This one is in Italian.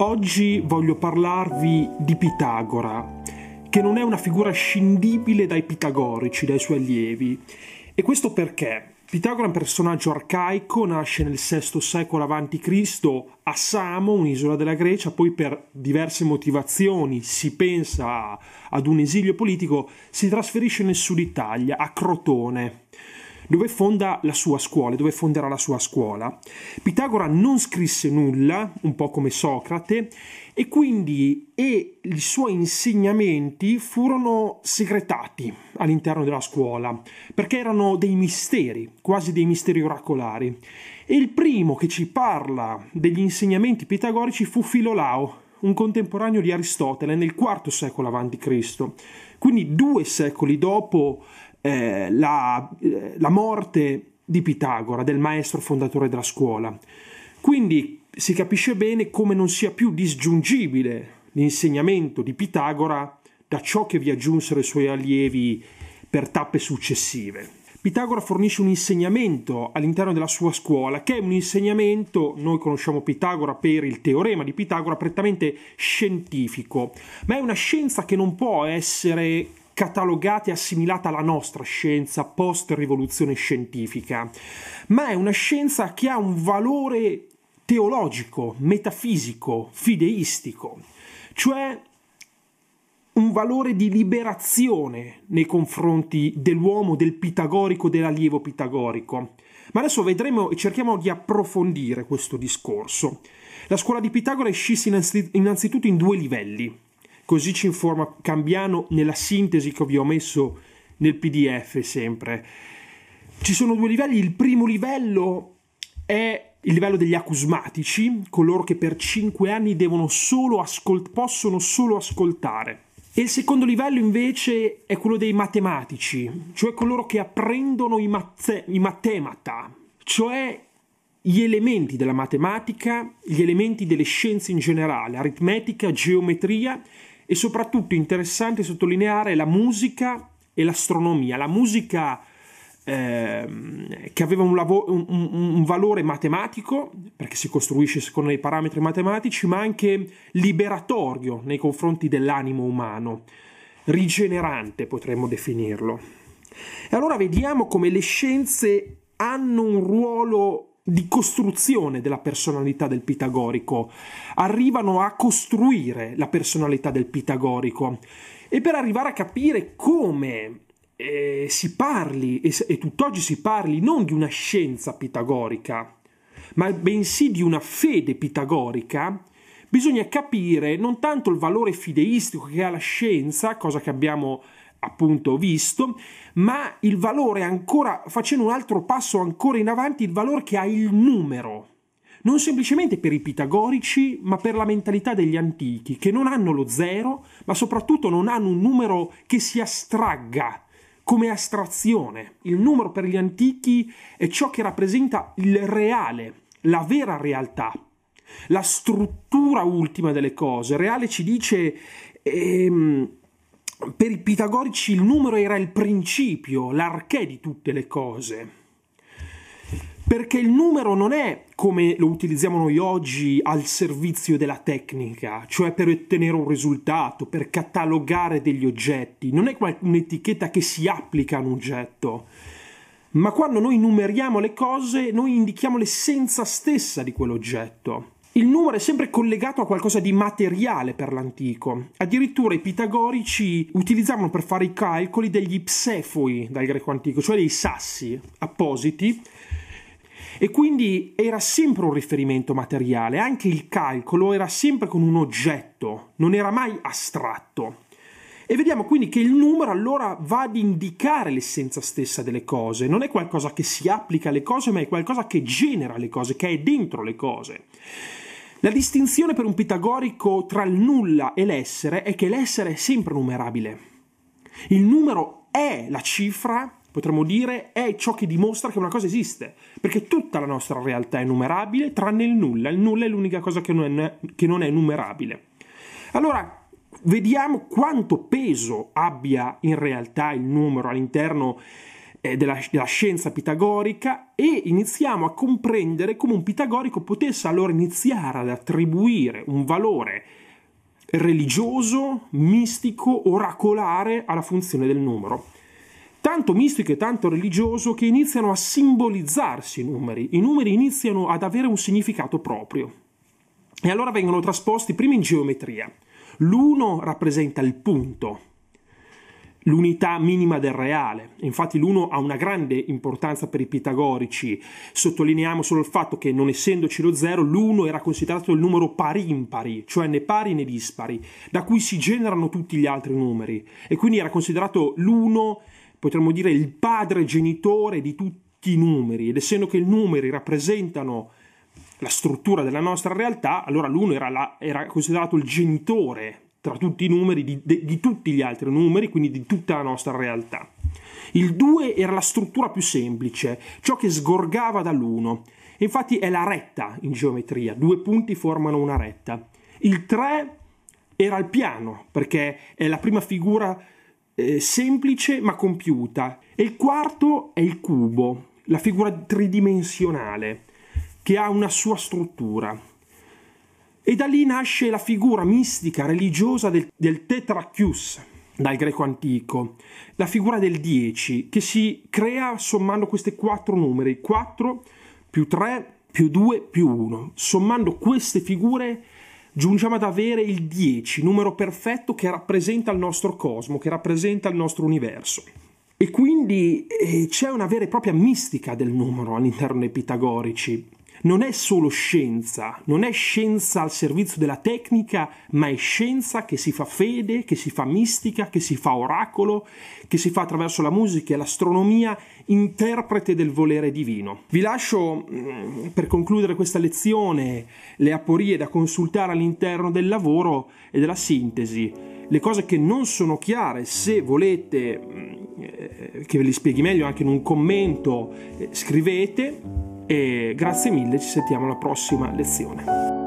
Oggi voglio parlarvi di Pitagora, che non è una figura scindibile dai pitagorici, dai suoi allievi. E questo perché? Pitagora è un personaggio arcaico, nasce nel VI secolo a.C. a Samo, un'isola della Grecia, poi per diverse motivazioni si pensa ad un esilio politico, si trasferisce nel sud Italia, a Crotone dove fonda la sua scuola, dove fonderà la sua scuola. Pitagora non scrisse nulla, un po' come Socrate, e quindi e i suoi insegnamenti furono segretati all'interno della scuola, perché erano dei misteri, quasi dei misteri oracolari. E il primo che ci parla degli insegnamenti pitagorici fu Filolao, un contemporaneo di Aristotele nel IV secolo a.C., quindi due secoli dopo eh, la, eh, la morte di Pitagora, del maestro fondatore della scuola. Quindi si capisce bene come non sia più disgiungibile l'insegnamento di Pitagora da ciò che vi aggiunsero i suoi allievi per tappe successive. Pitagora fornisce un insegnamento all'interno della sua scuola, che è un insegnamento, noi conosciamo Pitagora per il teorema di Pitagora, prettamente scientifico, ma è una scienza che non può essere catalogata e assimilata alla nostra scienza post-rivoluzione scientifica, ma è una scienza che ha un valore teologico, metafisico, fideistico, cioè un valore di liberazione nei confronti dell'uomo, del pitagorico, dell'allievo pitagorico. Ma adesso vedremo e cerchiamo di approfondire questo discorso. La scuola di Pitagora è scissa innanzitutto in due livelli. Così ci informa Cambiano nella sintesi che vi ho messo nel PDF sempre. Ci sono due livelli. Il primo livello è il livello degli acusmatici, coloro che per cinque anni solo ascolt- possono solo ascoltare. E il secondo livello invece è quello dei matematici, cioè coloro che apprendono i, mazze- i matemata, cioè gli elementi della matematica, gli elementi delle scienze in generale, aritmetica, geometria e soprattutto interessante sottolineare la musica e l'astronomia. La musica eh, che aveva un, lav- un, un, valore matematico, perché si costruisce secondo dei parametri matematici, ma anche liberatorio nei confronti dell'animo umano, rigenerante potremmo definirlo. E allora vediamo come le scienze hanno un ruolo di costruzione della personalità del pitagorico, arrivano a costruire la personalità del pitagorico. E per arrivare a capire come eh, si parli e, e tutt'oggi si parli non di una scienza pitagorica, ma bensì di una fede pitagorica, bisogna capire non tanto il valore fideistico che ha la scienza, cosa che abbiamo appunto visto, ma il valore ancora, facendo un altro passo ancora in avanti, il valore che ha il numero. Non semplicemente per i pitagorici, ma per la mentalità degli antichi, che non hanno lo zero, ma soprattutto non hanno un numero che si astragga come astrazione. Il numero per gli antichi è ciò che rappresenta il reale, la vera realtà, la struttura ultima delle cose. Reale ci dice ehm, per i pitagorici il numero era il principio, l'arché di tutte le cose. Perché il numero non è come lo utilizziamo noi oggi al servizio della tecnica, cioè per ottenere un risultato, per catalogare degli oggetti, non è un'etichetta che si applica a un oggetto, ma quando noi numeriamo le cose noi indichiamo l'essenza stessa di quell'oggetto. Il numero è sempre collegato a qualcosa di materiale per l'antico. Addirittura i pitagorici utilizzavano per fare i calcoli degli psefoi dal greco antico, cioè dei sassi appositi. E quindi era sempre un riferimento materiale, anche il calcolo era sempre con un oggetto, non era mai astratto. E vediamo quindi che il numero allora va ad indicare l'essenza stessa delle cose, non è qualcosa che si applica alle cose, ma è qualcosa che genera le cose, che è dentro le cose. La distinzione per un pitagorico tra il nulla e l'essere è che l'essere è sempre numerabile. Il numero è la cifra, potremmo dire, è ciò che dimostra che una cosa esiste, perché tutta la nostra realtà è numerabile tranne il nulla. Il nulla è l'unica cosa che non è, che non è numerabile. Allora, vediamo quanto peso abbia in realtà il numero all'interno eh, della, della, scienza pitagorica e iniziamo a comprendere come un pitagorico potesse allora iniziare ad attribuire un valore religioso, mistico, oracolare alla funzione del numero. Tanto mistico e tanto religioso che iniziano a simbolizzarsi i numeri, i numeri iniziano ad avere un significato proprio. E allora vengono trasposti prima in geometria. L'uno rappresenta il punto, l'unità minima del reale. Infatti l'uno ha una grande importanza per i pitagorici. Sottolineiamo solo il fatto che non essendoci lo zero, l'uno era considerato il numero pari impari, cioè né pari né dispari, da cui si generano tutti gli altri numeri. E quindi era considerato l'uno, potremmo dire, il padre genitore di tutti i numeri. Ed essendo che i numeri rappresentano la struttura della nostra realtà, allora l'uno era, era considerato il genitore tra tutti i numeri di, di, di, tutti gli altri numeri, quindi di tutta la nostra realtà. Il 2 era la struttura più semplice, ciò che sgorgava dall'1. Infatti è la retta in geometria, due punti formano una retta. Il 3 era il piano, perché è la prima figura eh, semplice ma compiuta. E il quarto è il cubo, la figura tridimensionale, che ha una sua struttura. E da lì nasce la figura mistica, religiosa del, del tetrachius, dal greco antico, la figura del 10, che si crea sommando questi quattro numeri, 4 più 3 più 2 più 1. Sommando queste figure giungiamo ad avere il 10, numero perfetto che rappresenta il nostro cosmo, che rappresenta il nostro universo. E quindi eh, c'è una vera e propria mistica del numero all'interno dei pitagorici non è solo scienza, non è scienza al servizio della tecnica, ma è scienza che si fa fede, che si fa mistica, che si fa oracolo, che si fa attraverso la musica e l'astronomia, interprete del volere divino. Vi lascio mm, per concludere questa lezione le aporie da consultare all'interno del lavoro e della sintesi. Le cose che non sono chiare, se volete mm, eh, che ve li spieghi meglio anche in un commento, eh, scrivete e grazie mille, ci sentiamo alla prossima lezione.